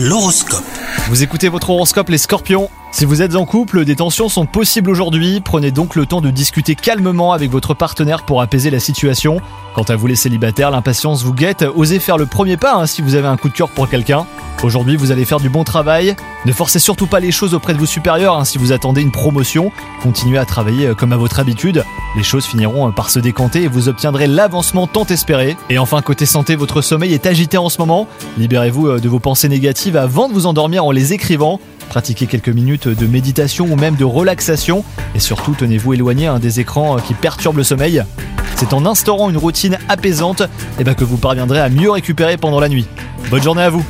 L'horoscope. Vous écoutez votre horoscope les scorpions Si vous êtes en couple, des tensions sont possibles aujourd'hui, prenez donc le temps de discuter calmement avec votre partenaire pour apaiser la situation. Quant à vous les célibataires, l'impatience vous guette, osez faire le premier pas hein, si vous avez un coup de cœur pour quelqu'un. Aujourd'hui, vous allez faire du bon travail. Ne forcez surtout pas les choses auprès de vos supérieurs hein, si vous attendez une promotion. Continuez à travailler euh, comme à votre habitude. Les choses finiront euh, par se décanter et vous obtiendrez l'avancement tant espéré. Et enfin, côté santé, votre sommeil est agité en ce moment. Libérez-vous euh, de vos pensées négatives avant de vous endormir en les écrivant. Pratiquez quelques minutes de méditation ou même de relaxation. Et surtout, tenez-vous éloigné hein, des écrans qui perturbent le sommeil. C'est en instaurant une routine apaisante eh ben, que vous parviendrez à mieux récupérer pendant la nuit. Bonne journée à vous